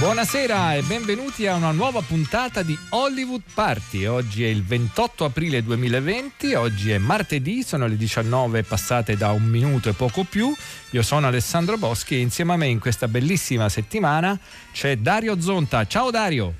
Buonasera e benvenuti a una nuova puntata di Hollywood Party. Oggi è il 28 aprile 2020, oggi è martedì, sono le 19 passate da un minuto e poco più. Io sono Alessandro Boschi e insieme a me in questa bellissima settimana c'è Dario Zonta. Ciao Dario!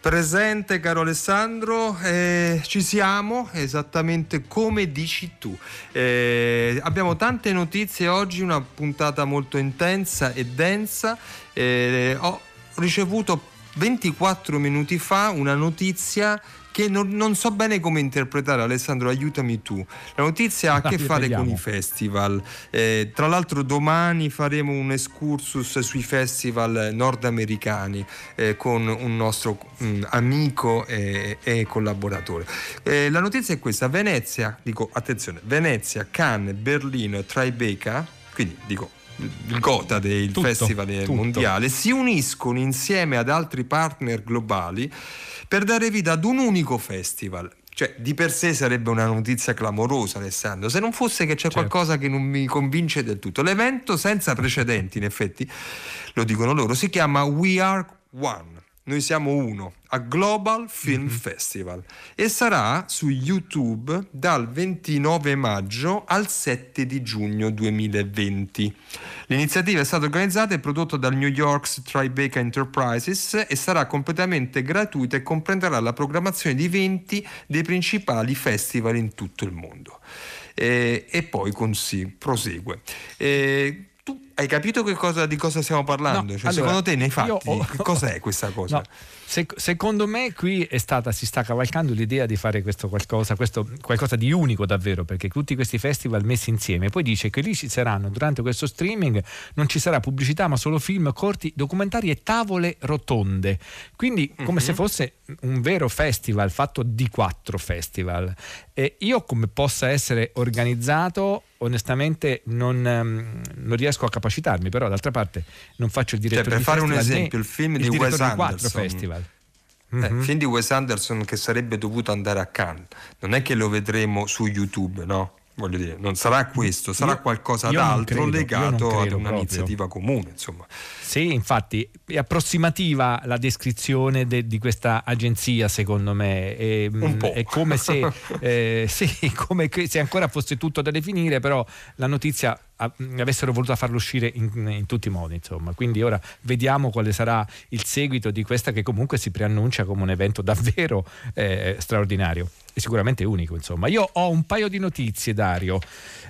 Presente caro Alessandro, eh, ci siamo esattamente come dici tu. Eh, abbiamo tante notizie oggi, una puntata molto intensa e densa. Eh, ho ricevuto 24 minuti fa una notizia che non, non, so bene come interpretare, Alessandro, aiutami tu. La notizia ha a che fare con i festival. Eh, tra l'altro domani faremo un excursus sui festival nordamericani eh, con un nostro mh, mm, amico e, e collaboratore. Eh, la notizia è questa, Venezia, dico attenzione, Venezia, Cannes, Berlino, Tribeca, quindi dico il gota del tutto, festival tutto. mondiale, si uniscono insieme ad altri partner globali per dare vita ad un unico festival. Cioè, di per sé sarebbe una notizia clamorosa, Alessandro, se non fosse che c'è certo. qualcosa che non mi convince del tutto. L'evento senza precedenti, in effetti, lo dicono loro, si chiama We Are One. Noi siamo uno a Global Film mm-hmm. Festival e sarà su YouTube dal 29 maggio al 7 di giugno 2020. L'iniziativa è stata organizzata e prodotta dal New York's Tribeca Enterprises e sarà completamente gratuita e comprenderà la programmazione di 20 dei principali festival in tutto il mondo. E, e poi così prosegue. E, hai capito cosa, di cosa stiamo parlando? No, cioè, allora, secondo te nei fatti ho, cos'è questa cosa? No, sec- secondo me qui stata, si sta cavalcando l'idea di fare questo qualcosa, questo qualcosa di unico davvero, perché tutti questi festival messi insieme, poi dice che lì ci saranno durante questo streaming non ci sarà pubblicità ma solo film corti, documentari e tavole rotonde. Quindi come uh-huh. se fosse un vero festival fatto di quattro festival. E io come possa essere organizzato onestamente non, um, non, riesco a capacitarmi, però d'altra parte non faccio il direttore cioè, per fare un esempio, il film il di Wes Anderson. festival. Mm-hmm. Eh, il mhm. film di Wes Anderson che sarebbe dovuto andare a Cannes, non è che lo vedremo su YouTube, no? Voglio dire, non sarà questo, sarà io, qualcosa d'altro legato ad un'iniziativa comune, insomma. Sì, infatti è approssimativa la descrizione de, di questa agenzia, secondo me. È, po'. è come se, eh, sì, come se ancora fosse tutto da definire, però la notizia avessero voluto farlo uscire in, in, tutti i modi, insomma. Quindi ora vediamo quale sarà il seguito di questa che comunque si preannuncia come un evento davvero eh, straordinario e sicuramente unico, insomma. Io ho un paio di notizie, Dario.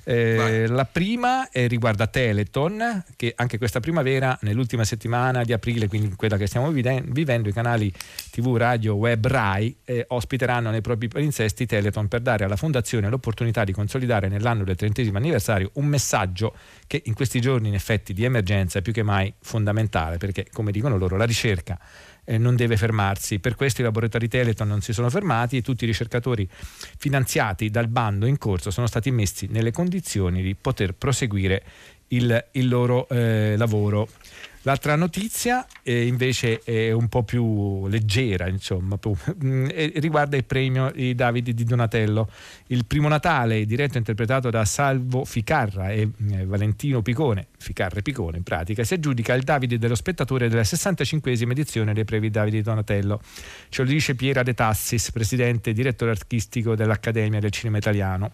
Eh, la prima eh, riguarda Teleton, che anche questa primavera, nell'ultima settimana di aprile, quindi quella che stiamo vivendo, i canali TV, radio, web, RAI eh, ospiteranno nei propri palinsesti Teleton per dare alla Fondazione l'opportunità di consolidare nell'anno del trentesimo anniversario un messaggio che in questi giorni in effetti di emergenza è più che mai fondamentale, perché come dicono loro la ricerca eh, non deve fermarsi. Per questo i laboratori Teleton non si sono fermati e tutti i ricercatori finanziati dal bando in corso sono stati messi nelle condizioni di poter proseguire il, il loro eh, lavoro. L'altra notizia eh, invece è un po' più leggera, insomma, più, mm, riguarda il premio di Davide di Donatello. Il primo Natale, diretto e interpretato da Salvo Ficarra e eh, Valentino Picone, Ficarra e Picone in pratica, si aggiudica il Davide dello spettatore della 65esima edizione dei Premi Davide di Donatello. Ce lo dice Piera De Tassis, presidente e direttore artistico dell'Accademia del Cinema Italiano.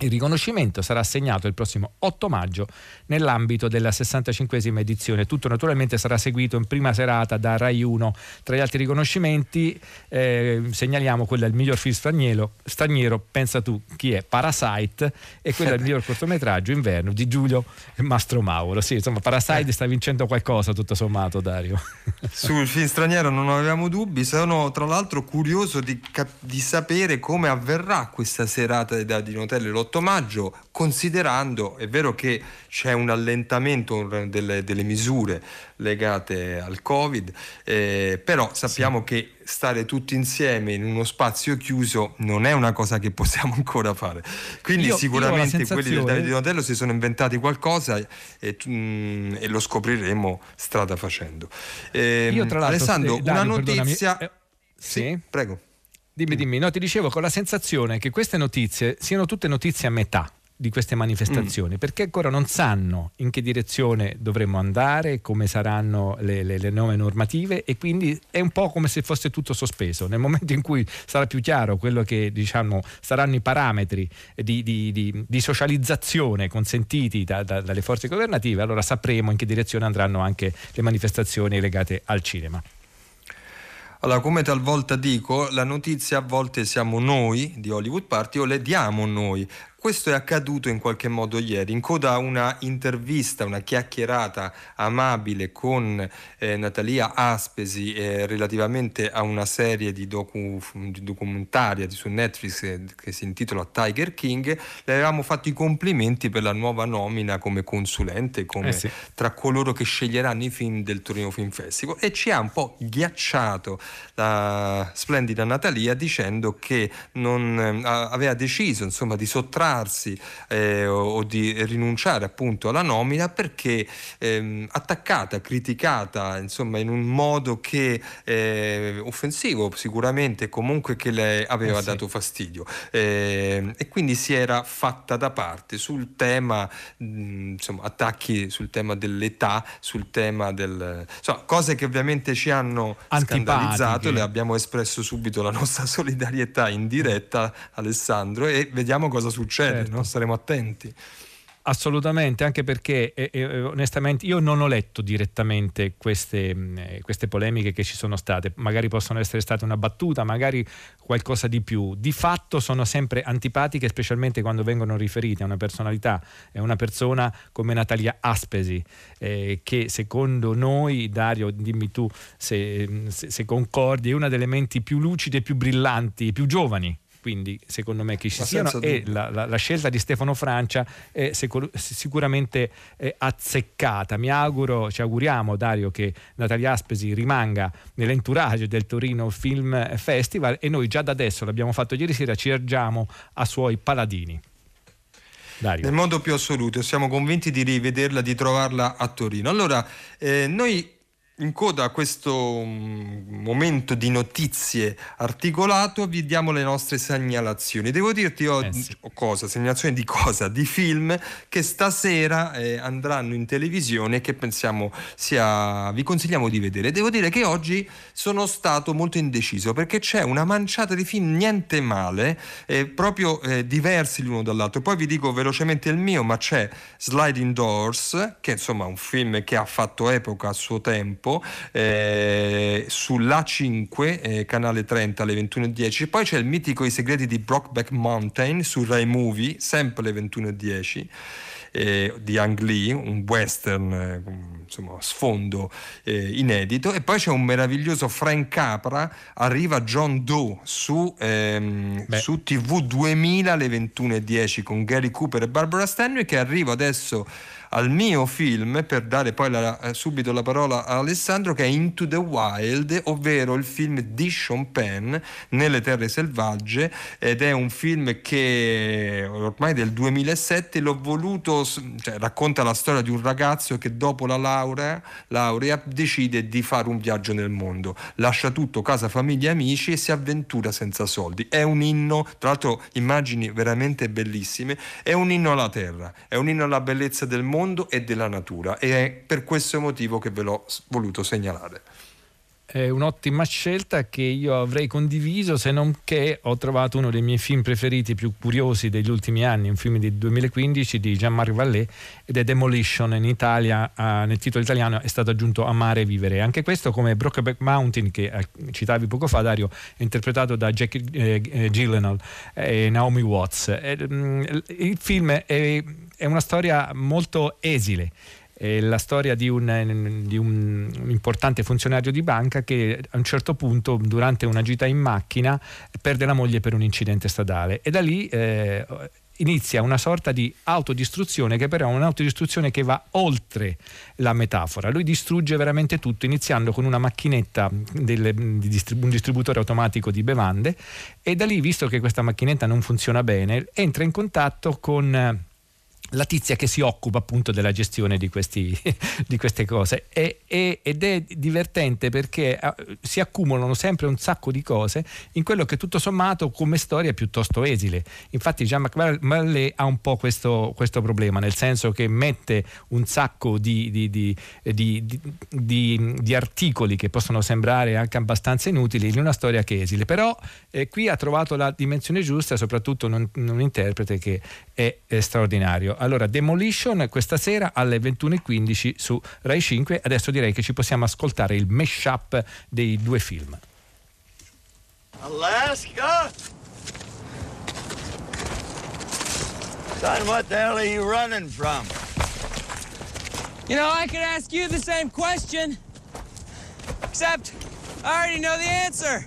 Il riconoscimento sarà assegnato il prossimo 8 maggio nell'ambito della 65esima edizione. Tutto naturalmente sarà seguito in prima serata da Rai 1. Tra gli altri riconoscimenti eh, segnaliamo quello del miglior film straniero, straniero, pensa tu chi è, Parasite, e quello del miglior cortometraggio Inverno di Giulio Mastro Mauro. Sì, insomma, Parasite sta vincendo qualcosa tutto sommato, Dario. Sul film straniero non avevamo dubbi, sono tra l'altro curioso di, cap- di sapere come avverrà questa serata di Notelli l'8 maggio, considerando, è vero che c'è un allentamento delle, delle misure legate al Covid, eh, però sappiamo sì. che stare tutti insieme in uno spazio chiuso non è una cosa che possiamo ancora fare. Quindi io, sicuramente io quelli del Davide Donatello si sono inventati qualcosa e, mm, e lo scopriremo strada facendo. Eh, io tra l'altro, Alessandro, Dario, una notizia... Eh, sì, sì, prego. Dimmi, dimmi, no, ti dicevo con la sensazione che queste notizie siano tutte notizie a metà di queste manifestazioni, mm. perché ancora non sanno in che direzione dovremmo andare, come saranno le, le, le, nuove normative e quindi è un po' come se fosse tutto sospeso. Nel momento in cui sarà più chiaro quello che diciamo saranno i parametri di, di, di, di socializzazione consentiti da, da, dalle forze governative, allora sapremo in che direzione andranno anche le manifestazioni legate al cinema. Allora, come talvolta dico, la notizia a volte siamo noi di Hollywood Party o le diamo noi. Questo è accaduto in qualche modo ieri, in coda a una intervista, una chiacchierata amabile con eh, Natalia Aspesi eh, relativamente a una serie di, docu, di documentaria su Netflix eh, che si intitola Tiger King. Le avevamo fatto i complimenti per la nuova nomina come consulente, come eh sì. tra coloro che sceglieranno i film del Torino Film Festival e ci ha un po' ghiacciato la splendida Natalia dicendo che non, eh, aveva deciso insomma di sottrarre ritirarsi eh, o, o, di rinunciare appunto alla nomina perché ehm, attaccata, criticata insomma in un modo che eh, offensivo sicuramente comunque che le aveva eh sì. dato fastidio. Eh, e quindi si era fatta da parte sul tema mh, insomma attacchi sul tema dell'età sul tema del insomma, cose che ovviamente ci hanno scandalizzato le abbiamo espresso subito la nostra solidarietà in diretta Alessandro e vediamo cosa succede succede, certo. no? staremo attenti. Assolutamente, anche perché eh, eh, onestamente io non ho letto direttamente queste, mh, eh, queste, polemiche che ci sono state, magari possono essere state una battuta, magari qualcosa di più. Di fatto sono sempre antipatiche, specialmente quando vengono riferite a una personalità a una persona come Natalia Aspesi, eh, che secondo noi, Dario, dimmi tu se, se, se concordi, è una delle menti più lucide, più brillanti, più giovani quindi secondo me che ci siano e la, la, la, scelta di Stefano Francia è sicur- sicuramente eh, azzeccata. Mi auguro, ci auguriamo Dario che Natalia Aspesi rimanga nell'entourage del Torino Film Festival e noi già da adesso, l'abbiamo fatto ieri sera, ci ergiamo a suoi paladini. Dario. Nel modo più assoluto, siamo convinti di rivederla, di trovarla a Torino. Allora, eh, noi in coda a questo mm, momento di notizie articolato vi diamo le nostre segnalazioni. Devo dirti oh, eh sì. cosa, segnalazioni di cosa? Di film che stasera eh, andranno in televisione e che pensiamo sia vi consigliamo di vedere. Devo dire che oggi sono stato molto indeciso perché c'è una manciata di film niente male, eh, proprio eh, diversi l'uno dall'altro. Poi vi dico velocemente il mio, ma c'è Sliding Doors, che insomma è un film che ha fatto epoca a suo tempo tempo eh, sull'A5, eh, canale 30 alle 21.10. Poi c'è il mitico I segreti di Brockback Mountain su Rai Movie, sempre alle 21.10 eh, di Ang Lee, un western eh, insomma, sfondo eh, inedito e poi c'è un meraviglioso Frank Capra, arriva John Doe su, ehm, su TV 2000 alle 21.10 con Gary Cooper e Barbara Stanley che arriva adesso al mio film per dare poi la, eh, subito la parola a Alessandro che è Into the Wild, ovvero il film di Sean Penn nelle terre selvagge ed è un film che ormai del 2007 l'ho voluto, cioè, racconta la storia di un ragazzo che dopo la laurea, laurea decide di fare un viaggio nel mondo, lascia tutto, casa, famiglia, amici e si avventura senza soldi. È un inno, tra l'altro immagini veramente bellissime, è un inno alla terra, è un inno alla bellezza del mondo mondo e della natura e è per questo motivo che ve l'ho voluto segnalare. È un'ottima scelta che io avrei condiviso se non che ho trovato uno dei miei film preferiti più curiosi degli ultimi anni, un film del 2015 di Jean-Marc Vallée ed è Demolition in Italia, nel titolo italiano è stato aggiunto Amare e Vivere. Anche questo come Brokeback Mountain che eh, citavi poco fa Dario è interpretato da Jackie eh, Gyllenhaal e Naomi Watts. Eh, il film è è una storia molto esile. È la storia di un, di un, importante funzionario di banca che a un certo punto, durante una gita in macchina, perde la moglie per un incidente stradale e da lì eh, inizia una sorta di autodistruzione che però è un'autodistruzione che va oltre la metafora. Lui distrugge veramente tutto iniziando con una macchinetta, del, di distrib- un distributore automatico di bevande e da lì, visto che questa macchinetta non funziona bene, entra in contatto con la tizia che si occupa appunto della gestione di, questi, di queste cose. E, e, ed è divertente perché uh, si accumulano sempre un sacco di cose in quello che tutto sommato come storia è piuttosto esile. Infatti Jean-Marc Vallée ha un po' questo, questo, problema nel senso che mette un sacco di, di, di, articoli che possono sembrare anche abbastanza inutili in una storia che è esile. Però eh, qui ha trovato la dimensione giusta soprattutto un, un interprete che è, è straordinario allora, Demolition questa sera alle 21.15 su Rai 5. Adesso direi che ci possiamo ascoltare il mash-up dei due film. Alaska? Son, what the hell are you running from? You know, I could ask you the same question. Except, I already know the answer.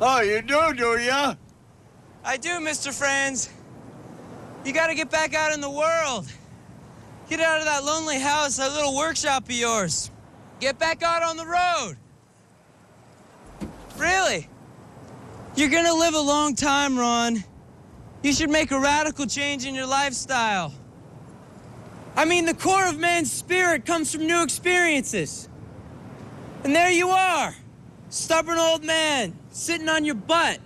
Oh, you do, do ya? I do, Mr. Franz. You gotta get back out in the world. Get out of that lonely house, that little workshop of yours. Get back out on the road. Really? You're gonna live a long time, Ron. You should make a radical change in your lifestyle. I mean, the core of man's spirit comes from new experiences. And there you are, stubborn old man, sitting on your butt.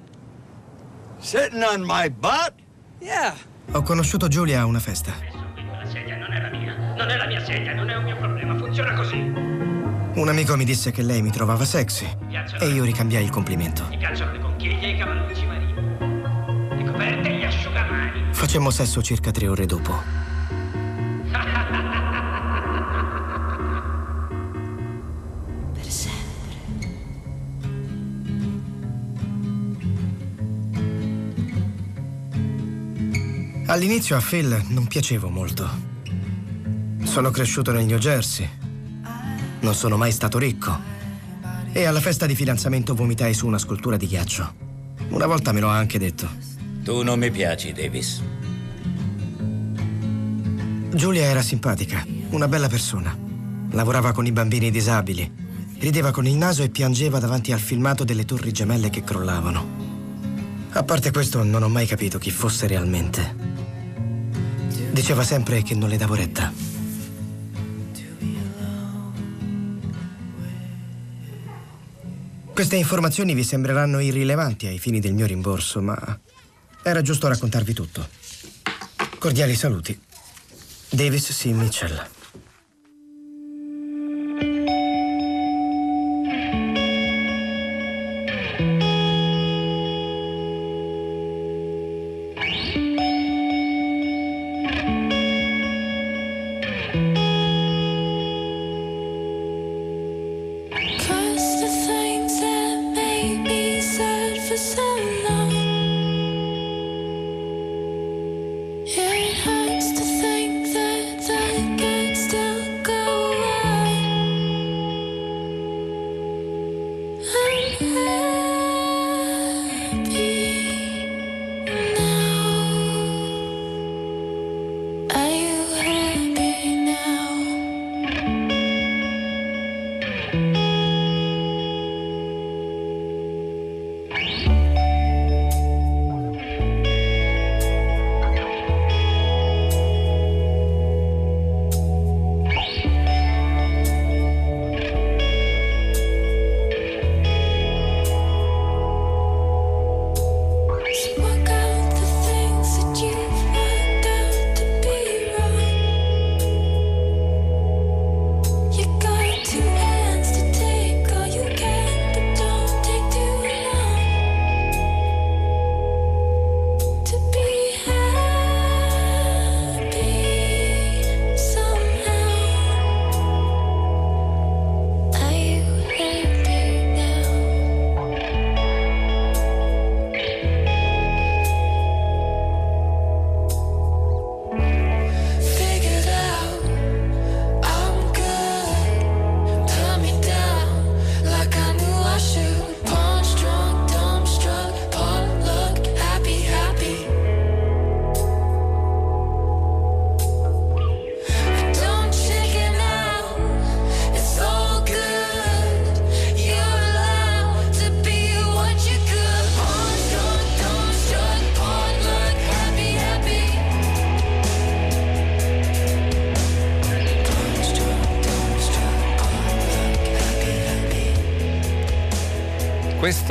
Sitting on my butt? Yeah. Ho conosciuto Giulia a una festa. La sedia non è la mia. Non è la mia sedia, non è un mio problema. Funziona così. Un amico mi disse che lei mi trovava sexy. E io ricambiai il complimento. Mi piacciono le conchiglie e i cavallucci marini. Le coperte e gli asciugamani. Facemmo sesso circa tre ore dopo. All'inizio a Phil non piacevo molto. Sono cresciuto nel New Jersey. Non sono mai stato ricco. E alla festa di fidanzamento vomitai su una scultura di ghiaccio. Una volta me l'ho anche detto. Tu non mi piaci, Davis. Giulia era simpatica, una bella persona. Lavorava con i bambini disabili. Rideva con il naso e piangeva davanti al filmato delle torri gemelle che crollavano. A parte questo, non ho mai capito chi fosse realmente. Diceva sempre che non le davo retta. Queste informazioni vi sembreranno irrilevanti ai fini del mio rimborso, ma era giusto raccontarvi tutto. Cordiali saluti. Davis C. Mitchell.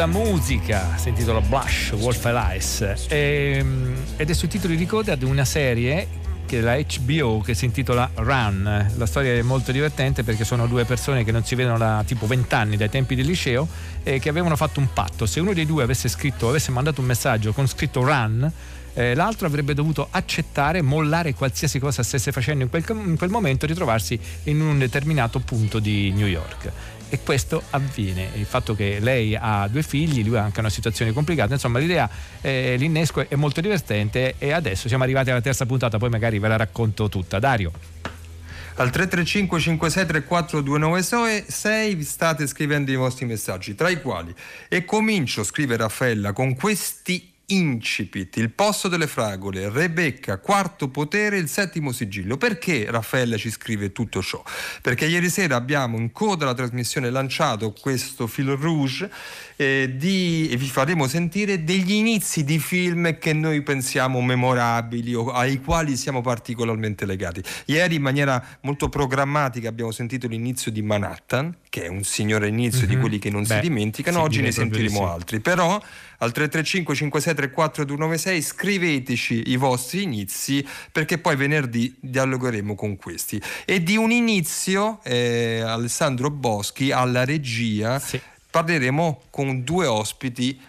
Questa musica si intitola Blush, Wolf Alice ehm, ed è sui titoli di coda di una serie che è la HBO che si intitola Run. La storia è molto divertente perché sono due persone che non si vedono da tipo 20 anni dai tempi del liceo e che avevano fatto un patto. Se uno dei due avesse scritto, avesse mandato un messaggio con scritto Run, eh, l'altro avrebbe dovuto accettare, mollare qualsiasi cosa stesse facendo in quel, in quel momento e ritrovarsi in un determinato punto di New York e questo avviene. Il fatto che lei ha due figli, lui ha anche una situazione complicata, insomma l'idea, eh, l'innesco è molto divertente e adesso siamo arrivati alla terza puntata, poi magari ve la racconto tutta. Dario al 335 5634 296 vi state scrivendo i vostri messaggi tra i quali e comincio scrive Raffaella con questi incipit, il posto delle fragole, Rebecca, quarto potere, il settimo sigillo. Perché Raffaella ci scrive tutto ciò? Perché ieri sera abbiamo in coda alla trasmissione lanciato questo fil rouge eh, di, e vi faremo sentire degli inizi di film che noi pensiamo memorabili o ai quali siamo particolarmente legati. Ieri in maniera molto programmatica abbiamo sentito l'inizio di Manhattan, che è un signore inizio mm-hmm. di mhm. quelli che non Beh, si dimenticano, oggi ne sentiremo sì. altri, però al 335 5634 296 scriveteci i vostri inizi perché poi venerdì dialogheremo con questi. E di un inizio eh, Alessandro Boschi alla regia sì. parleremo con due ospiti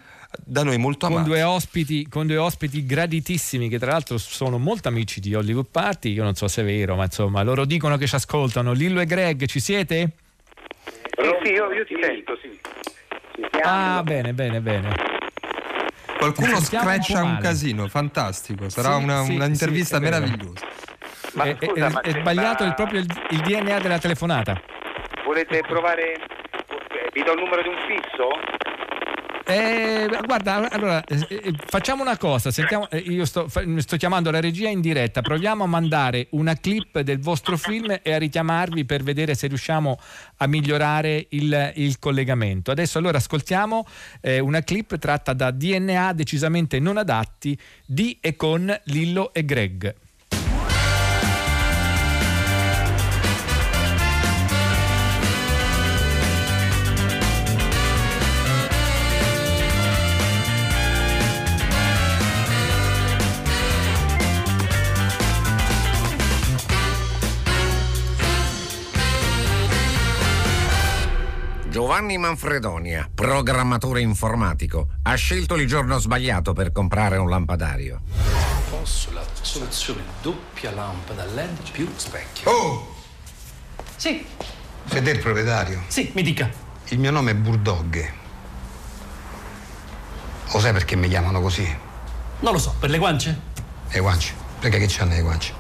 da noi molto amati. Con due, ospiti, con due ospiti graditissimi che tra l'altro sono molto amici di Hollywood Party, io non so se è vero, ma insomma loro dicono che ci ascoltano. Lillo e Greg, ci siete? Sì, sì, io, io ti sento, sì. Ah, bene, bene, bene. Qualcuno screccia un, un, casino, fantastico. Sarà sì, una, sì, un'intervista sì, meravigliosa. Ma è, scusa, è, ma è sbagliato il, proprio il, il, DNA della telefonata. Volete provare? Vi do il numero di un fisso? Eh, guarda, allora eh, eh, facciamo una cosa. Sentiamo, eh, io sto, sto, chiamando la regia in diretta. Proviamo a mandare una clip del vostro film e a richiamarvi per vedere se riusciamo a migliorare il, il collegamento. Adesso allora ascoltiamo eh, una clip tratta da DNA decisamente non adatti di e con Lillo e Greg. Giovanni Manfredonia, programmatore informatico, ha scelto il giorno sbagliato per comprare un lampadario. Posso la soluzione doppia lampada LED più specchio. Oh! Sì. Siete il proprietario? Sì, mi dica. Il mio nome è Bulldog. Lo sai perché mi chiamano così? Non lo so, per le guance? Le guance? Perché che c'hanno le guance?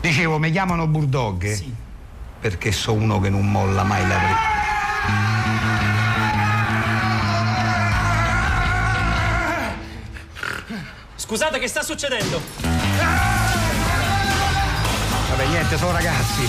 Dicevo, mi chiamano Bulldog? Sì. Perché so uno che non molla mai la prima. Scusate, che sta succedendo? Vabbè, niente, sono ragazzi.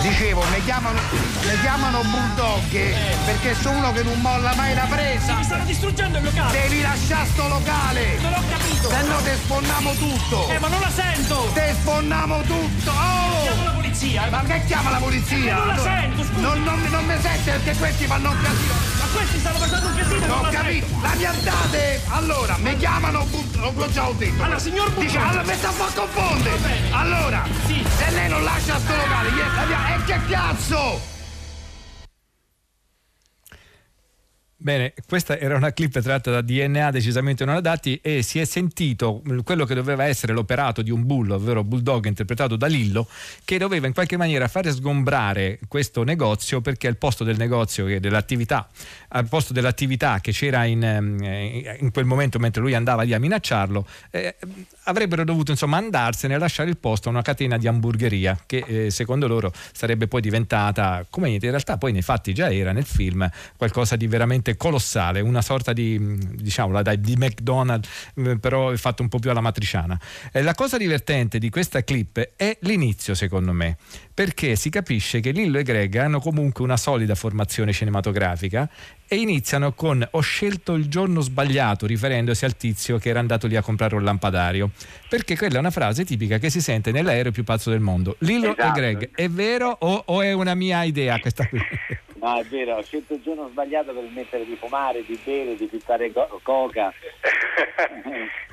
Dicevo, mi chiamano, mi chiamano Bulldog perché sono uno che non molla mai la presa. Mi stanno distruggendo il locale. Devi lasciare sto locale. Non ho capito. Se no te sfonniamo tutto. Eh, ma non la sento. Te sfonniamo tutto. Oh! Chiamo la polizia. Ma che chiama la polizia? Eh, non la sento, scusa. Non, non, non mi sente perché questi fanno un casino questi Non ho capito, la piantate! Allora, mi chiamano, l'ho già detto. Allora, signor Bucco. Dice, allora, mi sta a far confondere. Allora, sì. se lei non lascia sto locale, e che cazzo? Bene, questa era una clip tratta da DNA decisamente non adatti e si è sentito quello che doveva essere l'operato di un bullo, ovvero Bulldog interpretato da Lillo, che doveva in qualche maniera fare sgombrare questo negozio perché al posto del negozio, dell'attività, al posto dell'attività che c'era in, eh, in quel momento mentre lui andava lì a minacciarlo, eh, avrebbero dovuto insomma andarsene e lasciare il posto a una catena di hamburgeria che eh, secondo loro sarebbe poi diventata, come in realtà poi nei fatti già era nel film, qualcosa di veramente colossale, una sorta di, diciamo, dai, di McDonald's eh, però fatto un po' più alla matriciana. Eh, la cosa divertente di questa clip è l'inizio secondo me, perché si capisce che Lillo e Greg hanno comunque una solida formazione cinematografica e iniziano con ho scelto il giorno sbagliato riferendosi al tizio che era andato lì a comprare un lampadario perché quella è una frase tipica che si sente nell'aereo più pazzo del mondo Lillo esatto. e Greg è vero o, o, è una mia idea questa qui? No, è vero, ho scelto il giorno sbagliato per smettere di fumare, di bere, di pittare co- coca.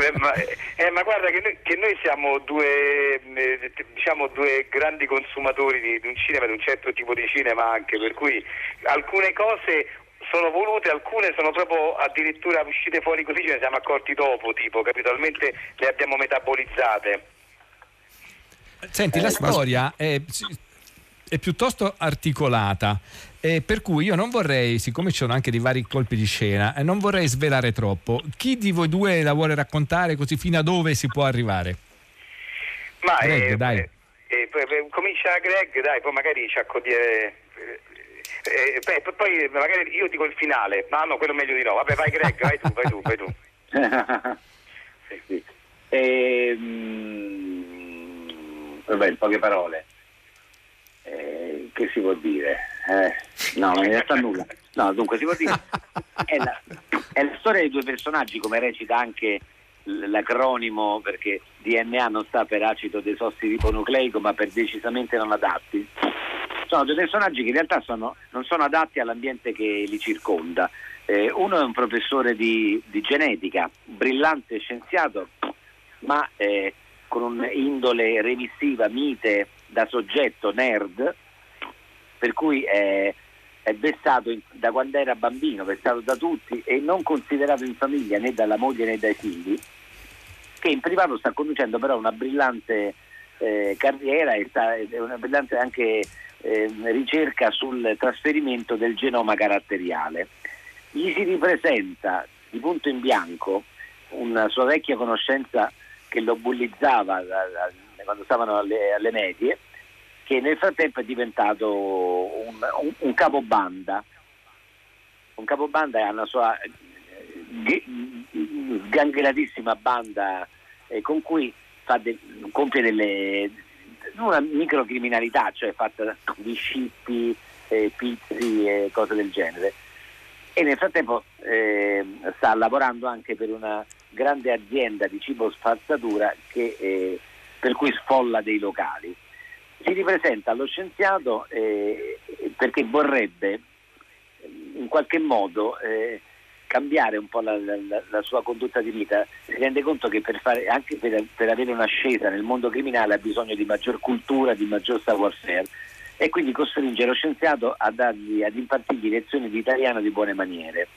Eh, ma, eh, ma guarda che noi, che noi siamo due, eh, diciamo, due grandi consumatori di, di un cinema, di un certo tipo di cinema anche, per cui alcune cose sono volute, alcune sono proprio addirittura uscite fuori così, ce ne siamo accorti dopo, tipo, capitualmente le abbiamo metabolizzate. Senti, Eh, la storia è, è piuttosto articolata. Eh, per cui io non vorrei, siccome ci sono anche dei vari colpi di scena, eh, non vorrei svelare troppo. Chi di voi due la vuole raccontare così fino a dove si può arrivare? Ma Greg, eh, dai. eh, eh, poi comincia Greg, dai, poi magari ci accodie. eh, eh, beh, poi- poi magari io dico il finale, ma no, quello meglio di no. Vabbè, vai Greg, vai tu, vai tu, vai tu. Sì, sì. Ehm, vabbè, in poche parole. Eh, che si può dire? Eh, no, ma in realtà nulla. No, dunque si può dire. È la, è la storia dei due personaggi, come recita anche l'acronimo, perché DNA non sta per acido desossiribonucleico, ma per decisamente non adatti. Sono due personaggi che in realtà sono- non sono adatti all'ambiente che li circonda. Eh, uno è un professore di, di genetica, brillante scienziato, ma eh, con un'indole remissiva, mite, da soggetto, nerd, per cui è, è vessato in- da quando era bambino, vessato da tutti e non considerato in famiglia né dalla moglie né dai figli, che in privato sta conducendo però una brillante eh, carriera e sta, una brillante anche eh, ricerca sul trasferimento del genoma caratteriale. Gli si ripresenta di punto in bianco una sua vecchia conoscenza che lo bullizzava da- da- quando stavano alle, alle medie, che nel frattempo è diventato un, un, un capobanda. Un capobanda ha una sua eh, sgangheratissima banda eh, con cui de- compie delle una microcriminalità, cioè fatta di scippi, eh, pizzi e cose del genere. E nel frattempo eh, sta lavorando anche per una grande azienda di cibo spazzatura che, eh, per cui sfolla dei locali. Si ripresenta allo scienziato eh, perché vorrebbe in qualche modo eh, cambiare un po' la, la- la sua condotta di vita, si rende conto che per fare, anche per, per avere un'ascesa nel mondo criminale ha bisogno di maggior cultura, di maggior savoir-faire e quindi costringe lo scienziato dargli, ad impartirgli lezioni di italiano di buone maniere,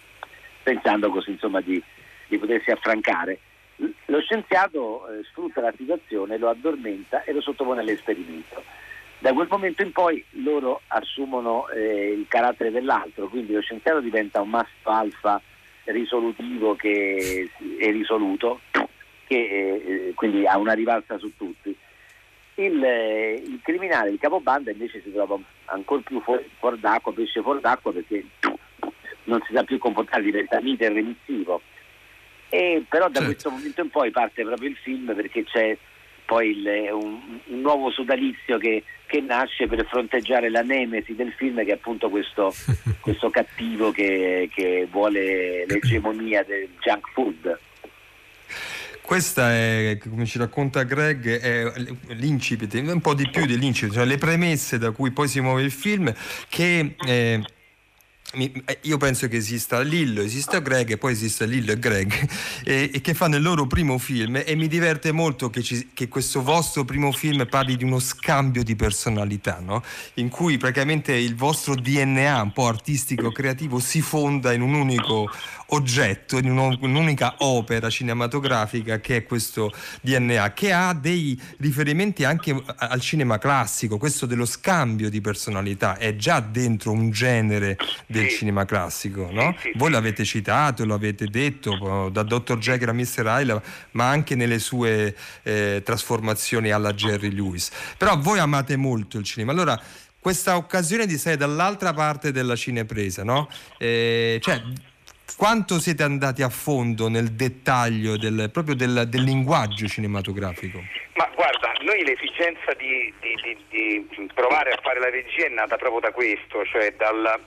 pensando così insomma di, di potersi affrancare. Lo scienziato eh, sfrutta la situazione, lo addormenta e lo sottopone all'esperimento. Da quel momento in poi loro assumono eh, il carattere dell'altro, quindi lo scienziato diventa un maschio alfa risolutivo che, e risoluto, che eh, quindi ha una rivalsa su tutti. Il, eh, il criminale, il capobanda invece si trova ancora più fuori, fuori d'acqua, pesce fuori d'acqua perché non si sa più comportare, diventa mite e remissivo. E però da questo momento in poi parte proprio il film perché c'è poi il- un, un nuovo sodalizio che, che nasce per fronteggiare la nemesi del film che è appunto questo, questo cattivo che, che vuole l'egemonia del junk food. Questa è, come ci racconta Greg, è l'incipit, un po' di più dell'incipit, cioè le premesse da cui poi si muove il film che... eh, io penso che esista Lillo, esista Greg e poi esista Lillo e Greg e, e che fanno il loro primo film e mi diverte molto che, ci- che questo vostro primo film parli di uno scambio di personalità no? in cui praticamente il vostro DNA un po' artistico creativo si fonda in un unico oggetto, in un'unica opera cinematografica che è questo DNA che ha dei riferimenti anche a- al cinema classico questo dello scambio di personalità è già dentro un genere del cinema classico, no? Voi l'avete citato, lo avete detto, da Dr. Jekyll a Mr. Hyde, ma anche nelle sue eh, trasformazioni alla Jerry Lewis. Però voi amate molto il cinema. Allora, questa occasione di stare dall'altra parte della cinepresa, no? Eh, cioè, quanto siete andati a fondo nel dettaglio del, proprio del, del linguaggio cinematografico? Ma guarda, noi l'esigenza di, di- di- di provare a fare la regia è nata proprio da questo, cioè dal-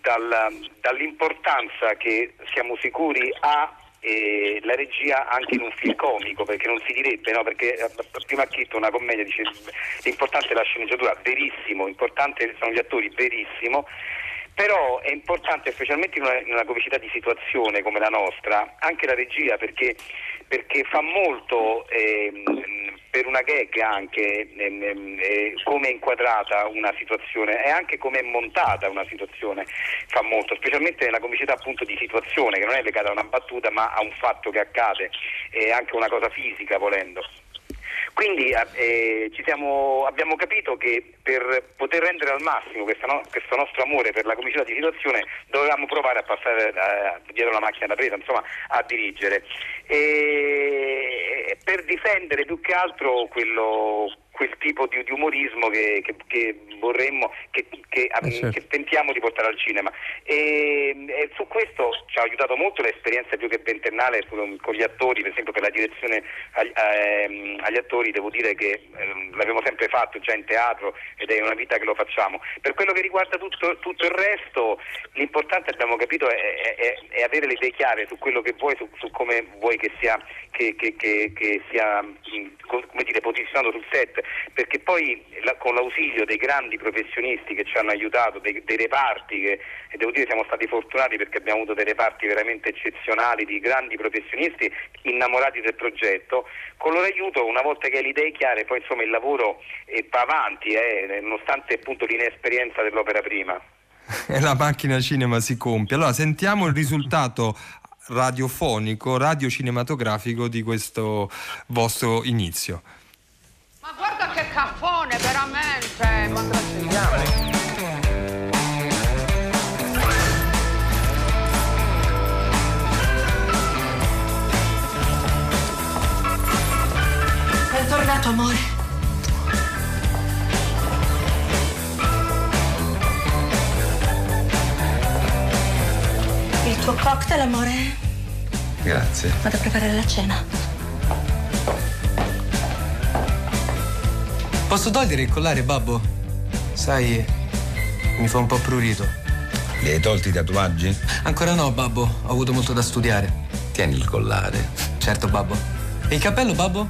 dal- dall'importanza che siamo sicuri ha eh, la regia anche in un film comico, perché non si direbbe, no? perché eh, prima Chitto una commedia dice l'importante è la sceneggiatura, verissimo, importante sono gli attori, verissimo, però è importante, specialmente in una, in una comicità di situazione come la nostra, anche la regia perché, perché fa molto ehm, per una gag anche ehm, eh, come è inquadrata una situazione e anche come è montata una situazione fa molto, specialmente nella comicità appunto di situazione che non è legata a una battuta ma a un fatto che accade e anche una cosa fisica volendo. Quindi eh, siamo, abbiamo capito che per poter rendere al massimo no, questo nostro amore per la comicità di situazione dovevamo provare a passare eh, dietro la macchina da presa, insomma a dirigere. E per difendere più che altro quello, quel tipo di, di umorismo che, che, che, vorremmo, che, eh certo. che, tentiamo di portare al cinema. E, e, su questo ci ha aiutato molto l'esperienza più che ventennale con, gli attori, per esempio per la direzione agli, ehm, agli attori devo dire che ehm, l'abbiamo sempre fatto già in teatro ed è una vita che lo facciamo. Per quello che riguarda tutto, tutto il resto, l'importante abbiamo capito è, è, è, avere le idee chiare su quello che vuoi, su, su come vuoi che sia, che, sia come dire, posizionato sul set perché poi la, con l'ausilio dei grandi professionisti che ci hanno aiutato, dei, dei reparti, che, e devo dire siamo stati fortunati perché abbiamo avuto dei reparti veramente eccezionali di grandi professionisti innamorati del progetto, con loro aiuto una volta che hai le idee chiare poi insomma il lavoro eh, va avanti, eh, nonostante appunto l'inesperienza dell'opera prima. E la macchina cinema si compie. Allora sentiamo il risultato radiofonico, radiocinematografico di questo vostro inizio. Ma che caffone, veramente! Ma grazie. È tornato, amore. Il tuo cocktail, amore? Grazie. Vado a preparare la cena. Posso togliere il collare, babbo? Sai, mi fa un po' prurito. Li hai tolti i tatuaggi? Ancora no, babbo. Ho avuto molto da studiare. Tieni il collare. Certo, babbo. E il cappello, babbo?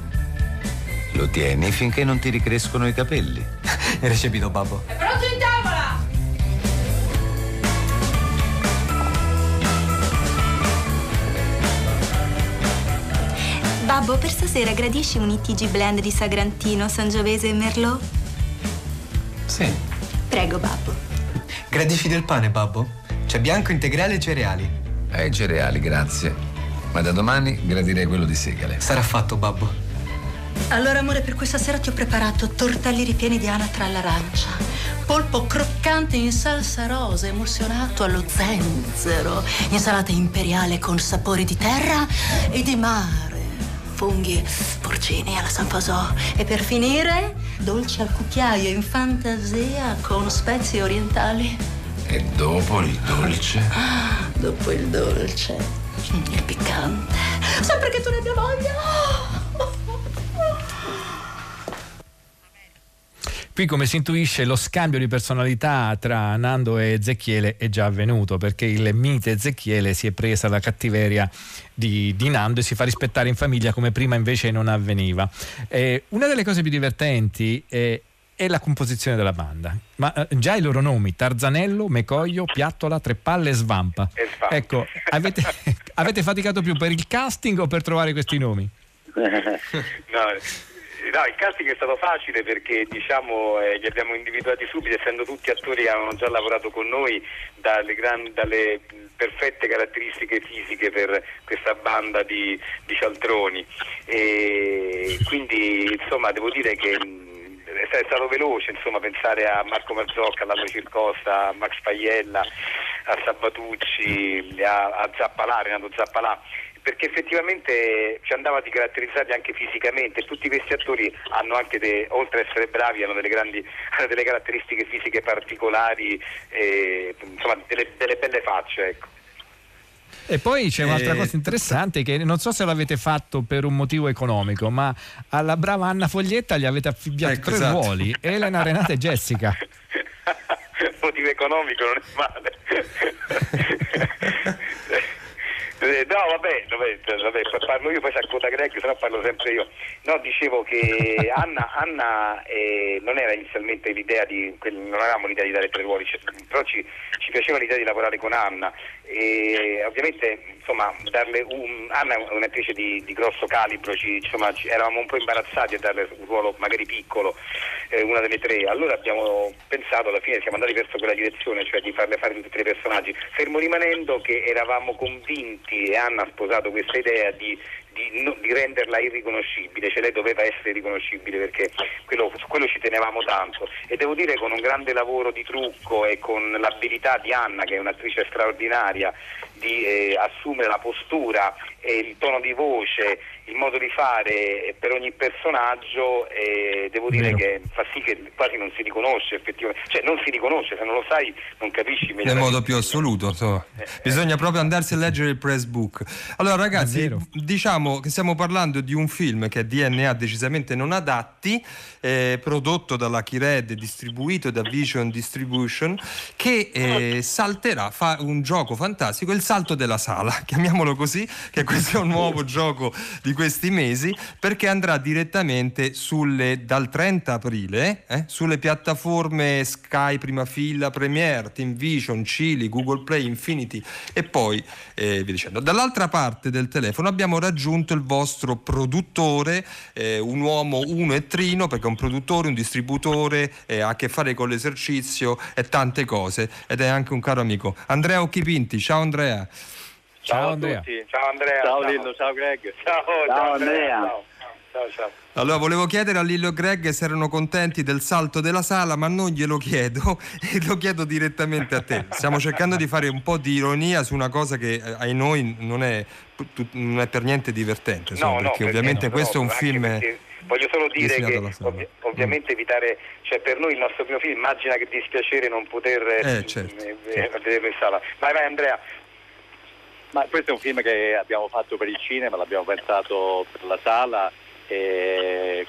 Lo tieni finché non ti ricrescono i capelli. È recepito, babbo. È pronto in tavola! Babbo, per stasera gradisci un ITG blend di Sagrantino, Sangiovese e Merlot? Sì. Prego, babbo. Gradisci del pane, babbo? C'è bianco, integrale e cereali. Eh, cereali, grazie. Ma da domani gradirei quello di segale. Sarà fatto, babbo. Allora, amore, per questa sera ti ho preparato tortelli ripieni di anatra all'arancia, polpo croccante in salsa rosa emulsionato allo zenzero, insalata imperiale con sapori di terra e di mare funghi, porcini alla San Fasò. E per finire, dolci al cucchiaio in fantasia con spezie orientali. E dopo il dolce? Dopo il dolce, il piccante. Sempre che tu ne abbia voglia. Qui come si intuisce lo scambio di personalità tra Nando e Zecchiele è già avvenuto perché il mite Zecchiele si è presa la cattiveria di, di Nando e si fa rispettare in famiglia come prima invece non avveniva. Eh, una delle cose più divertenti è, è la composizione della banda. Ma eh, già i loro nomi, Tarzanello, Mecoglio, Piattola, Trepalle e Svampa. Ecco, avete, avete faticato più per il casting o per trovare questi nomi? no, No, il casting è stato facile perché diciamo, eh, li abbiamo individuati subito, essendo tutti attori che avevano già lavorato con noi, dalle, gran, dalle perfette caratteristiche fisiche per questa banda di, di cialtroni. E quindi insomma devo dire che è stato veloce insomma, pensare a Marco Marzocca, a Lalo Circosta, a Max Paiella, a Sabatucci, a, a Zappalà, Renato Zappalà perché effettivamente ci andava di caratterizzarli anche fisicamente. Tutti questi attori hanno anche, de, oltre ad essere bravi, hanno delle, grandi, hanno delle caratteristiche fisiche particolari, eh, insomma delle, delle, belle facce. Ecco. E poi c'è un'altra eh, cosa interessante che non so se l'avete fatto per un motivo economico, ma alla brava Anna Foglietta gli avete affibbiato ecco, tre esatto. ruoli, Elena, Renata e Jessica. motivo economico non è male. Eh, no, vabbè, vabbè vabbè, parlo io, poi si accoda Greg, se no parlo sempre io. No, dicevo che Anna, Anna eh, non era inizialmente l'idea di, non avevamo l'idea di dare tre ruoli, cioè, però ci, ci piaceva l'idea di lavorare con Anna e ovviamente insomma, darle un, Anna è un'attrice di, di grosso calibro, ci, insomma, ci, eravamo un po' imbarazzati a darle un ruolo magari piccolo, eh, una delle tre, allora abbiamo pensato alla fine, siamo andati verso quella direzione, cioè di farle fare tutti e tre i personaggi, fermo rimanendo che eravamo convinti e Anna ha sposato questa idea di di, di, renderla irriconoscibile, cioè lei doveva essere riconoscibile perché quello, su quello ci tenevamo tanto. E devo dire con un grande lavoro di trucco e con l'abilità di Anna che è un'attrice straordinaria di eh, assumere la postura e il tono di voce, il modo di fare per ogni personaggio eh, devo dire Vero. che fa sì che quasi non si riconosce effettivamente, cioè non si riconosce, se non lo sai non capisci meglio. Nel modo più assoluto, insomma. Eh, bisogna proprio andarsi a leggere il press book. Allora ragazzi, diciamo che stiamo parlando di un film che è DNA decisamente non adatti, eh, prodotto dalla Kired, distribuito da Vision Distribution, che eh, salterà, fa un gioco fantastico, il salto della sala, chiamiamolo così, che questo è un nuovo gioco di questi mesi, perché andrà direttamente sulle, dal 30 aprile eh, sulle piattaforme Sky Prima Fila, Premiere, Team Vision, Chili, Google Play, Infinity e poi eh, via dicendo. Dall'altra parte del telefono abbiamo raggiunto il vostro produttore, eh, un uomo uno e trino, perché è un produttore, un distributore, ha a che fare con l'esercizio e tante cose ed è anche un caro amico. Andrea Occhipinti, ciao Andrea. Ciao, ciao Andrea. Tutti. Ciao Andrea. Ciao, Lillo, ciao Greg. Ciao, ciao, ciao Andrea. Ciao. Ciao, ciao. Allora, volevo chiedere a Lillo e Greg se erano contenti del salto della sala, ma non glielo chiedo e lo chiedo direttamente a te. Stiamo cercando di fare un po' di ironia su una cosa che eh, ai noi non è, non è per niente divertente, insomma, no, perché no, ovviamente no, questo è un film... Voglio solo dire che ov- ovviamente mm. evitare, cioè per noi il nostro primo film, immagina che dispiacere non poter eh, certo, eh, certo. vederlo in sala. Vai, vai Andrea. Ma questo è un film che abbiamo fatto per il cinema, l'abbiamo pensato per la sala e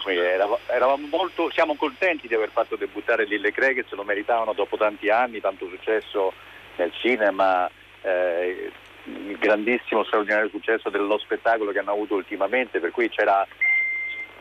molto, siamo contenti di aver fatto debuttare Lille Craig, se lo meritavano dopo tanti anni, tanto successo nel cinema, eh, il grandissimo, straordinario successo dello spettacolo che hanno avuto ultimamente, per cui c'era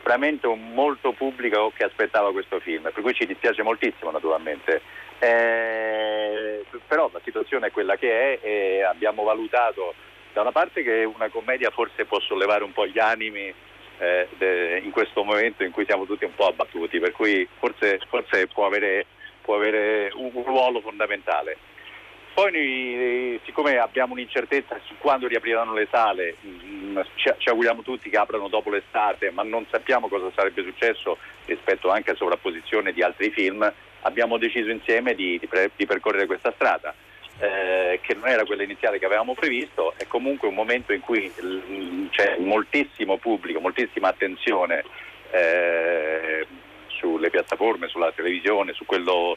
veramente un molto pubblico che aspettava questo film, per cui ci dispiace moltissimo naturalmente. Eh, però la situazione è quella che è e abbiamo valutato da una parte che una commedia forse può sollevare un po' gli animi eh, de, in questo momento in cui siamo tutti un po' abbattuti, per cui forse, forse può, avere, può avere un, ruolo fondamentale. Poi noi, siccome abbiamo un'incertezza su quando riapriranno le sale, mm, ci, ci, auguriamo tutti che aprano dopo l'estate, ma non sappiamo cosa sarebbe successo rispetto anche a sovrapposizione di altri film, abbiamo deciso insieme di, di, pre, di percorrere questa strada. Eh, che non era quella iniziale che avevamo previsto, è comunque un momento in cui l- c'è moltissimo pubblico, moltissima attenzione eh, sulle piattaforme, sulla televisione, su quello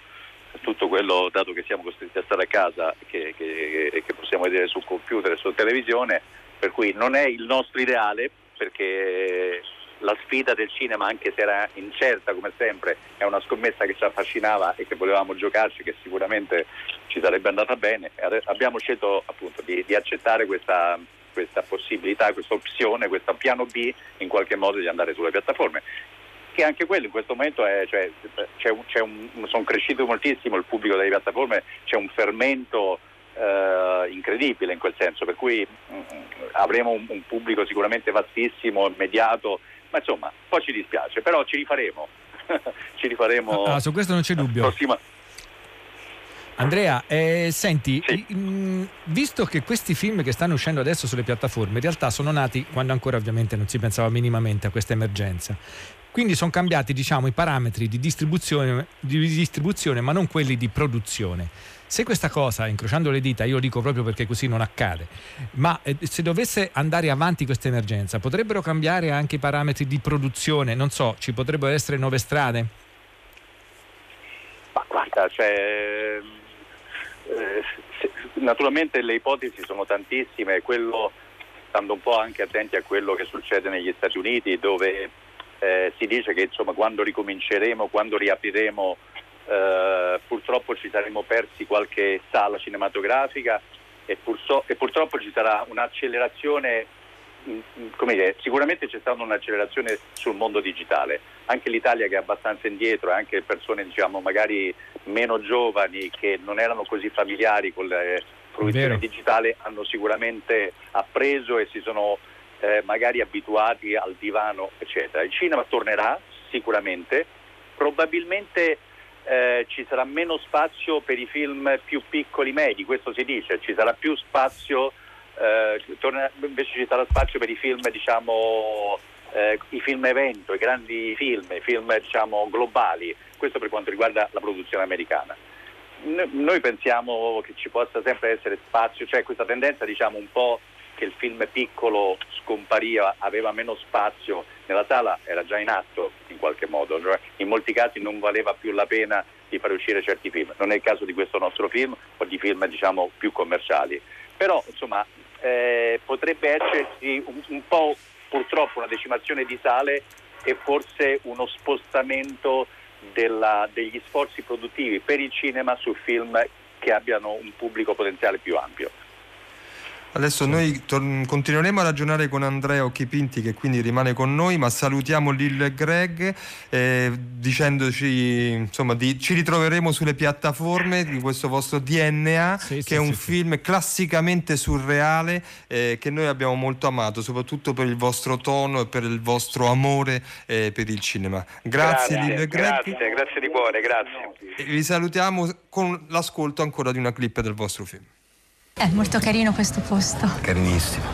tutto quello, dato che siamo costretti a stare a casa, che, che, che possiamo vedere sul computer e su televisione, per cui non è il nostro ideale perché la sfida del cinema, anche se era incerta come sempre, è una scommessa che ci affascinava e che volevamo giocarci, che sicuramente ci sarebbe andata bene. Abbiamo scelto appunto di, di accettare questa, questa possibilità, questa opzione, questo piano B in qualche modo di andare sulle piattaforme che anche quello in questo momento è, cioè, c'è un, c'è un, sono cresciuto moltissimo il pubblico delle piattaforme, c'è un fermento eh, incredibile in quel senso, per cui mh, mm, avremo un, un, pubblico sicuramente vastissimo, immediato, ma insomma, poi ci dispiace, però ci rifaremo. ci rifaremo. Ah, su questo non c'è dubbio. Prossima... Andrea, eh, senti, sì. mh, visto che questi film che stanno uscendo adesso sulle piattaforme in realtà sono nati quando ancora ovviamente non si pensava minimamente a questa emergenza, quindi sono cambiati diciamo, i parametri di distribuzione, di distribuzione, ma non quelli di produzione. Se questa cosa, incrociando le dita, io dico proprio perché così non accade, ma eh, se dovesse andare avanti questa emergenza, potrebbero cambiare anche i parametri di produzione? Non so, ci potrebbero essere nuove strade? Ma guarda, cioè, eh, se, naturalmente le ipotesi sono tantissime, quello, stando un po' anche attenti a quello che succede negli Stati Uniti, dove eh, si dice che insomma, quando ricominceremo, quando riapriremo, eh, purtroppo ci saremo persi qualche sala cinematografica e, purso- e, purtroppo ci sarà un'accelerazione in- in- come dire, sicuramente c'è stata un'accelerazione sul mondo digitale, anche l'Italia che è abbastanza indietro, e anche persone diciamo, magari meno giovani che non erano così familiari con la fruizione digitale hanno sicuramente appreso e si sono eh, magari abituati al divano, eccetera. Il cinema tornerà sicuramente, probabilmente eh, ci sarà meno spazio per i film più piccoli medi, questo si dice, ci sarà più spazio, eh, torna- invece ci sarà spazio per i film, diciamo, eh, i film evento, i grandi film, i film diciamo, globali, questo per quanto riguarda la produzione americana. N- Noi pensiamo che ci possa sempre essere spazio, cioè questa tendenza diciamo un po' che il film piccolo scompariva, aveva meno spazio nella sala, era già in atto in qualche modo, cioè, in molti casi non valeva più la pena di far uscire certi film, non è il caso di questo nostro film o di film diciamo più commerciali, però insomma eh, potrebbe esserci un, un po' purtroppo una decimazione di sale e forse uno spostamento della- degli sforzi produttivi per il cinema su film che abbiano un pubblico potenziale più ampio. Adesso noi tor- continueremo a ragionare con Andrea Occhipinti che quindi rimane con noi, ma salutiamo Lil e Greg eh, dicendoci insomma di, ci ritroveremo sulle piattaforme di questo vostro DNA che è un film classicamente surreale eh, che noi abbiamo molto amato, soprattutto per il vostro tono e per il vostro amore eh, per il cinema. Grazie, Lil e Greg. grazie, grazie di cuore, grazie. E vi salutiamo con l'ascolto ancora di una clip del vostro film. È molto carino questo posto. Carinissimo.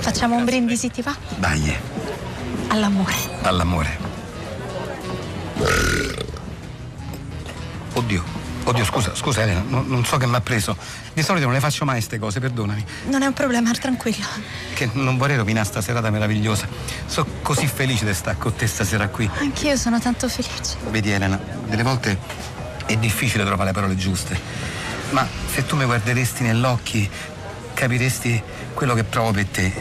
Facciamo un brindisi, ti va? Dai, All'amore. all'amore. Oddio, oddio, scusa, scusa Elena, non, non so che mi ha preso. Di solito non le faccio mai queste cose, perdonami. Non è un problema, tranquillo. Che non vorrei rovinare sta serata meravigliosa. Sono così felice di stare con te stasera qui. Anch'io sono tanto felice. Vedi Elena, delle volte è difficile trovare le parole giuste, ma se tu mi guarderesti negli occhi capiresti quello che provo per te.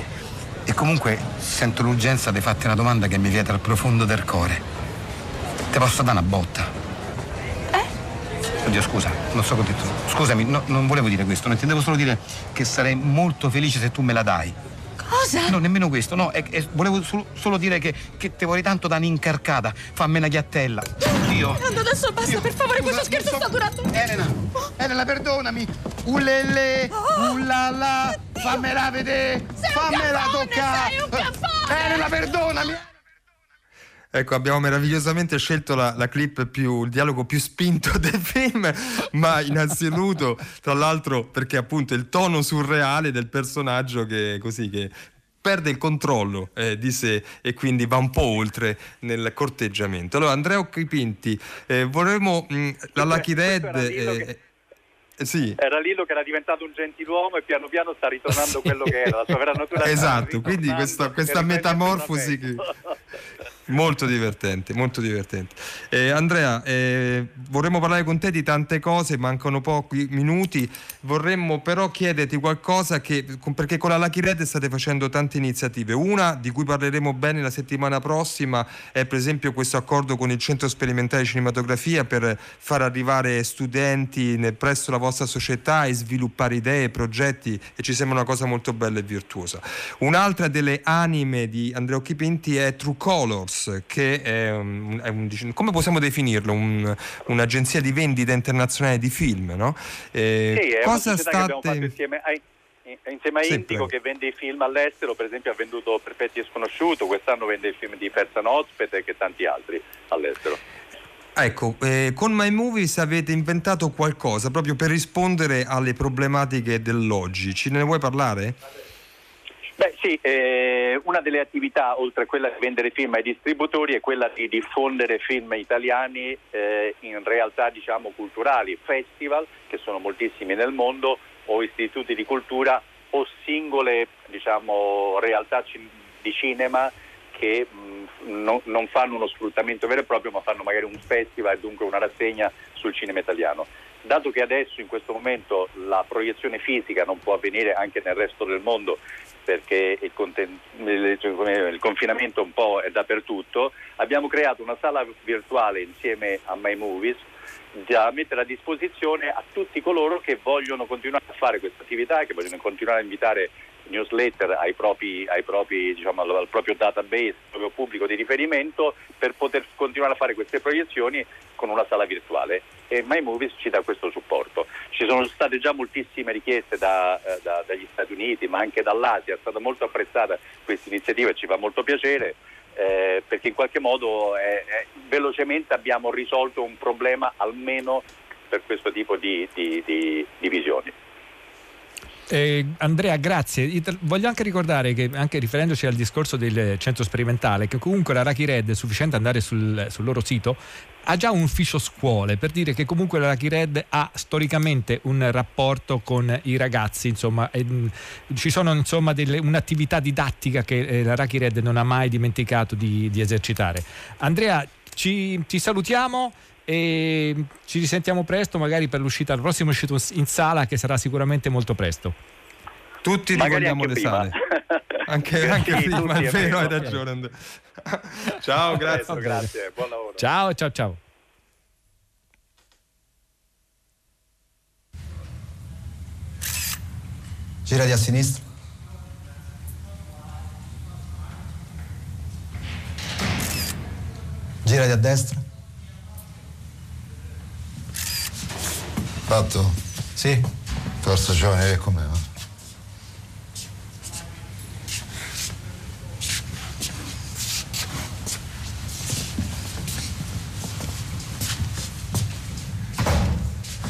E comunque sento l'urgenza di farti una domanda che mi viene dal profondo del cuore. Ti posso dare una botta? Eh? Oddio scusa, non so che ho detto. Scusami, no, non volevo dire questo, non intendevo solo dire che sarei molto felice se tu me la dai. Cosa? No, nemmeno questo, no, è- è- volevo solo, solo dire che, che te vorrei tanto da un'incarcata. Fammi una ghiattella. Oddio. Nando, adesso basta, per favore, questo scherzo sta durando. Elena, Elena, perdonami. Ulele, ullala, fammela vedere, fammela toccare. Elena, perdonami. Ecco, abbiamo meravigliosamente scelto la, la clip più, il dialogo più spinto del film, ma innanzitutto, tra l'altro, perché appunto il tono surreale del personaggio che così che perde il controllo eh, di sé e quindi va un po' oltre nel corteggiamento. Allora, Andrea Occhipinti, eh, vorremmo mh, la Lucky Red. eh, sì. Era Lillo che era diventato un gentiluomo e piano piano sta ritornando quello che era, la vera natura. Esatto, quindi questa, questa metamorfosi che... Molto divertente, molto divertente. Eh, Andrea, eh, vorremmo parlare con te di tante cose, mancano pochi minuti. Vorremmo però chiederti qualcosa che, perché con la Lucky Red state facendo tante iniziative. Una di cui parleremo bene la settimana prossima è per esempio questo accordo con il Centro Sperimentale di Cinematografia per far arrivare studenti presso la vostra società e sviluppare idee, progetti e ci sembra una cosa molto bella e virtuosa. Un'altra delle anime di Andrea Occhipinti è True Colors, che è, un- è un- come possiamo definirlo? Un- un'agenzia di vendita internazionale di film, no? Eh, Sì, è una cosa società che abbiamo fatto state... insieme a, insieme a Indico che vende i film all'estero, per esempio ha venduto Perfetti e Sconosciuto, quest'anno vende il film di Perzano Ospite e tanti altri all'estero. Ecco, eh, con My Movies avete inventato qualcosa proprio per rispondere alle problematiche dell'oggi. Ce ne vuoi parlare? Beh sì, eh, una delle attività, oltre a quella di vendere film ai distributori, è quella di diffondere film italiani eh, in realtà diciamo culturali, festival, che sono moltissimi nel mondo, o istituti di cultura o singole diciamo, realtà di cinema che mh, non, non fanno uno sfruttamento vero e proprio, ma fanno magari un festival e dunque una rassegna sul cinema italiano. Dato che adesso in questo momento la proiezione fisica non può avvenire anche nel resto del mondo perché il, conten- il confinamento un po' è dappertutto, abbiamo creato una sala virtuale insieme a My Movies da mettere a disposizione a tutti coloro che vogliono continuare a fare questa attività, che vogliono continuare a invitare newsletter ai propri, ai propri, diciamo, al, proprio database, al proprio pubblico di riferimento per poter continuare a fare queste proiezioni con una sala virtuale e My Movies ci dà questo supporto. Ci sono state già moltissime richieste da, eh, da, dagli Stati Uniti ma anche dall'Asia, è stata molto apprezzata questa iniziativa e ci fa molto piacere eh, perché in qualche modo eh, eh, velocemente abbiamo risolto un problema almeno per questo tipo di, di, di, di visioni. Eh, Andrea, grazie. Voglio anche ricordare che, anche riferendoci al discorso del centro sperimentale, che comunque la Raki Red è sufficiente andare sul, sul, loro sito, ha già un ufficio scuole per dire che comunque la Raki Red ha storicamente un rapporto con i ragazzi, insomma, e, ci sono insomma delle, un'attività didattica che eh, la Raki Red non ha mai dimenticato di, di esercitare. Andrea, ci, ci salutiamo e ci risentiamo presto magari per l'uscita al prossimo uscito in sala che sarà sicuramente molto presto tutti Magari ricordiamo le prima. sale anche, anche Sì, prima è vero hai ragione ciao grazie Presto, grazie, buon lavoro. ciao ciao ciao Girati a sinistra. Girati a destra. Fatto? Sì. Forza giovane, che com'è? va?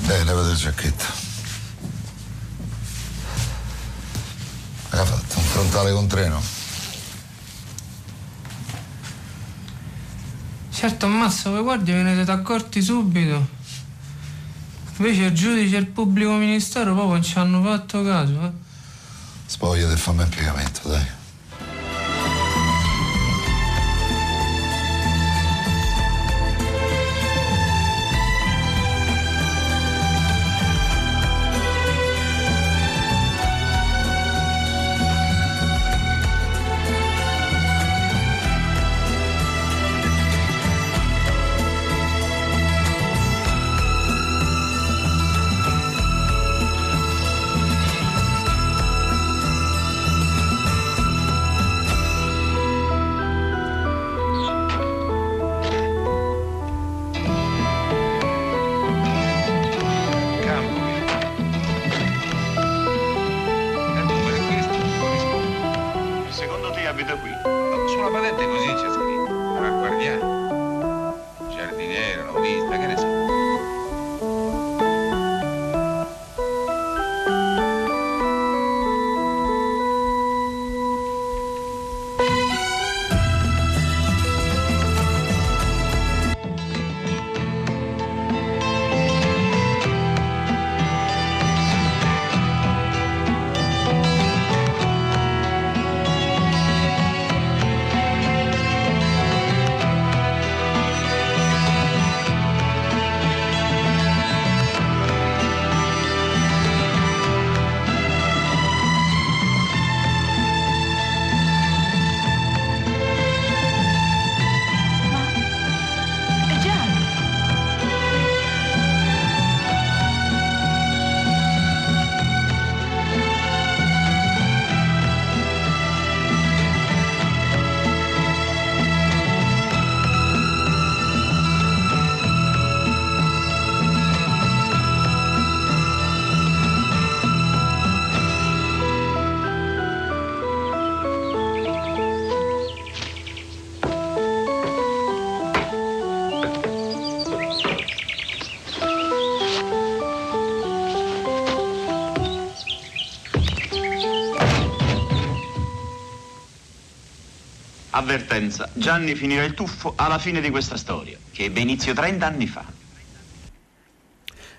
Dai, levati il giacchetto. Hai fatto un frontale con treno? Certo, ammazza, voi guardi, ve ne siete accorti subito. Invece il giudice e il pubblico ministero proprio non ci hanno fatto caso, eh. Spogliati e fammi il piegamento, dai. Avvertenza, Gianni finirà il tuffo alla fine di questa storia, che ebbe inizio 30 anni fa.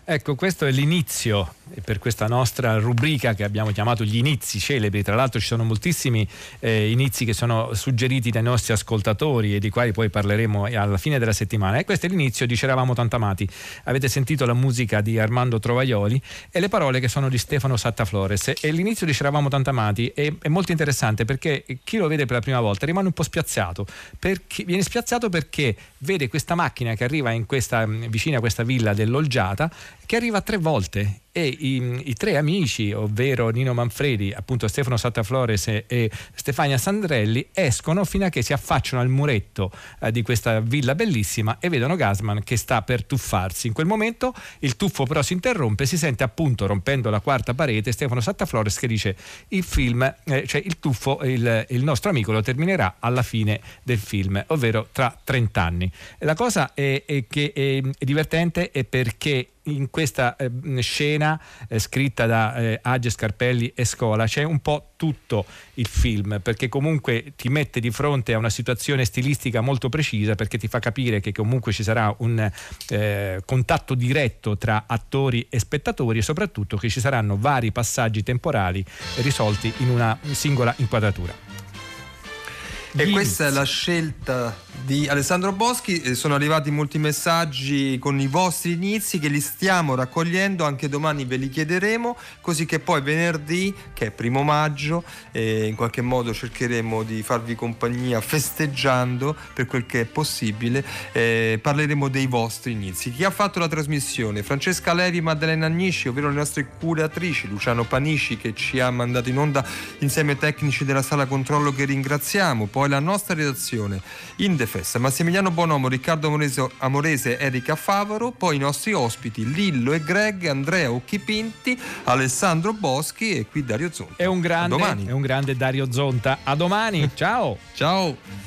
Ecco, questo è l'inizio per questa nostra rubrica che abbiamo chiamato gli inizi celebri. Tra l'altro ci sono moltissimi eh, inizi che sono suggeriti dai nostri ascoltatori e di quali poi parleremo alla fine della settimana. E questo è l'inizio di C'eravamo Tantamati. Avete sentito la musica di Armando Trovaioli e le parole che sono di Stefano Sattaflores. E l'inizio di C'eravamo Tantamati è, è molto interessante perché chi lo vede per la prima volta rimane un po' spiazzato. Perché, viene spiazzato perché vede questa macchina che arriva questa, vicino a questa villa dell'Olgiata che arriva tre volte e i, i, tre amici, ovvero Nino Manfredi, appunto Stefano Sattaflores e, e Stefania Sandrelli, escono fino a che si affacciano al muretto eh, di questa villa bellissima e vedono Gasman che sta per tuffarsi. In quel momento il tuffo però si interrompe, si sente appunto rompendo la quarta parete Stefano Sattaflores che dice il film, eh, cioè il tuffo, il, il, nostro amico lo terminerà alla fine del film, ovvero tra 30 anni. La cosa è, è che è, è divertente è perché in questa eh, scena eh, scritta da eh, Age Scarpelli e Scola c'è un po' tutto il film perché comunque ti mette di fronte a una situazione stilistica molto precisa perché ti fa capire che comunque ci sarà un eh, contatto diretto tra attori e spettatori e soprattutto che ci saranno vari passaggi temporali risolti in una singola inquadratura. E questa è la scelta di Alessandro Boschi. Eh, sono arrivati molti messaggi con i vostri inizi che li stiamo raccogliendo, anche domani ve li chiederemo, così che poi venerdì, che è primo maggio, eh, in qualche modo cercheremo di farvi compagnia festeggiando per quel che è possibile, eh, parleremo dei vostri inizi. Chi ha fatto la trasmissione? Francesca Levi, Maddalena Agnisci, ovvero le nostre curatrici, Luciano Panisci che ci ha mandato in onda insieme ai tecnici della sala controllo che ringraziamo, poi la nostra redazione in Festa, Massimiliano Bonomo, Riccardo Amorese, Amorese, Erika Favaro, poi i nostri ospiti Lillo e Greg, Andrea Occhipinti, Alessandro Boschi e qui Dario Zonta. È un grande, è un grande Dario Zonta. A domani, ciao! ciao!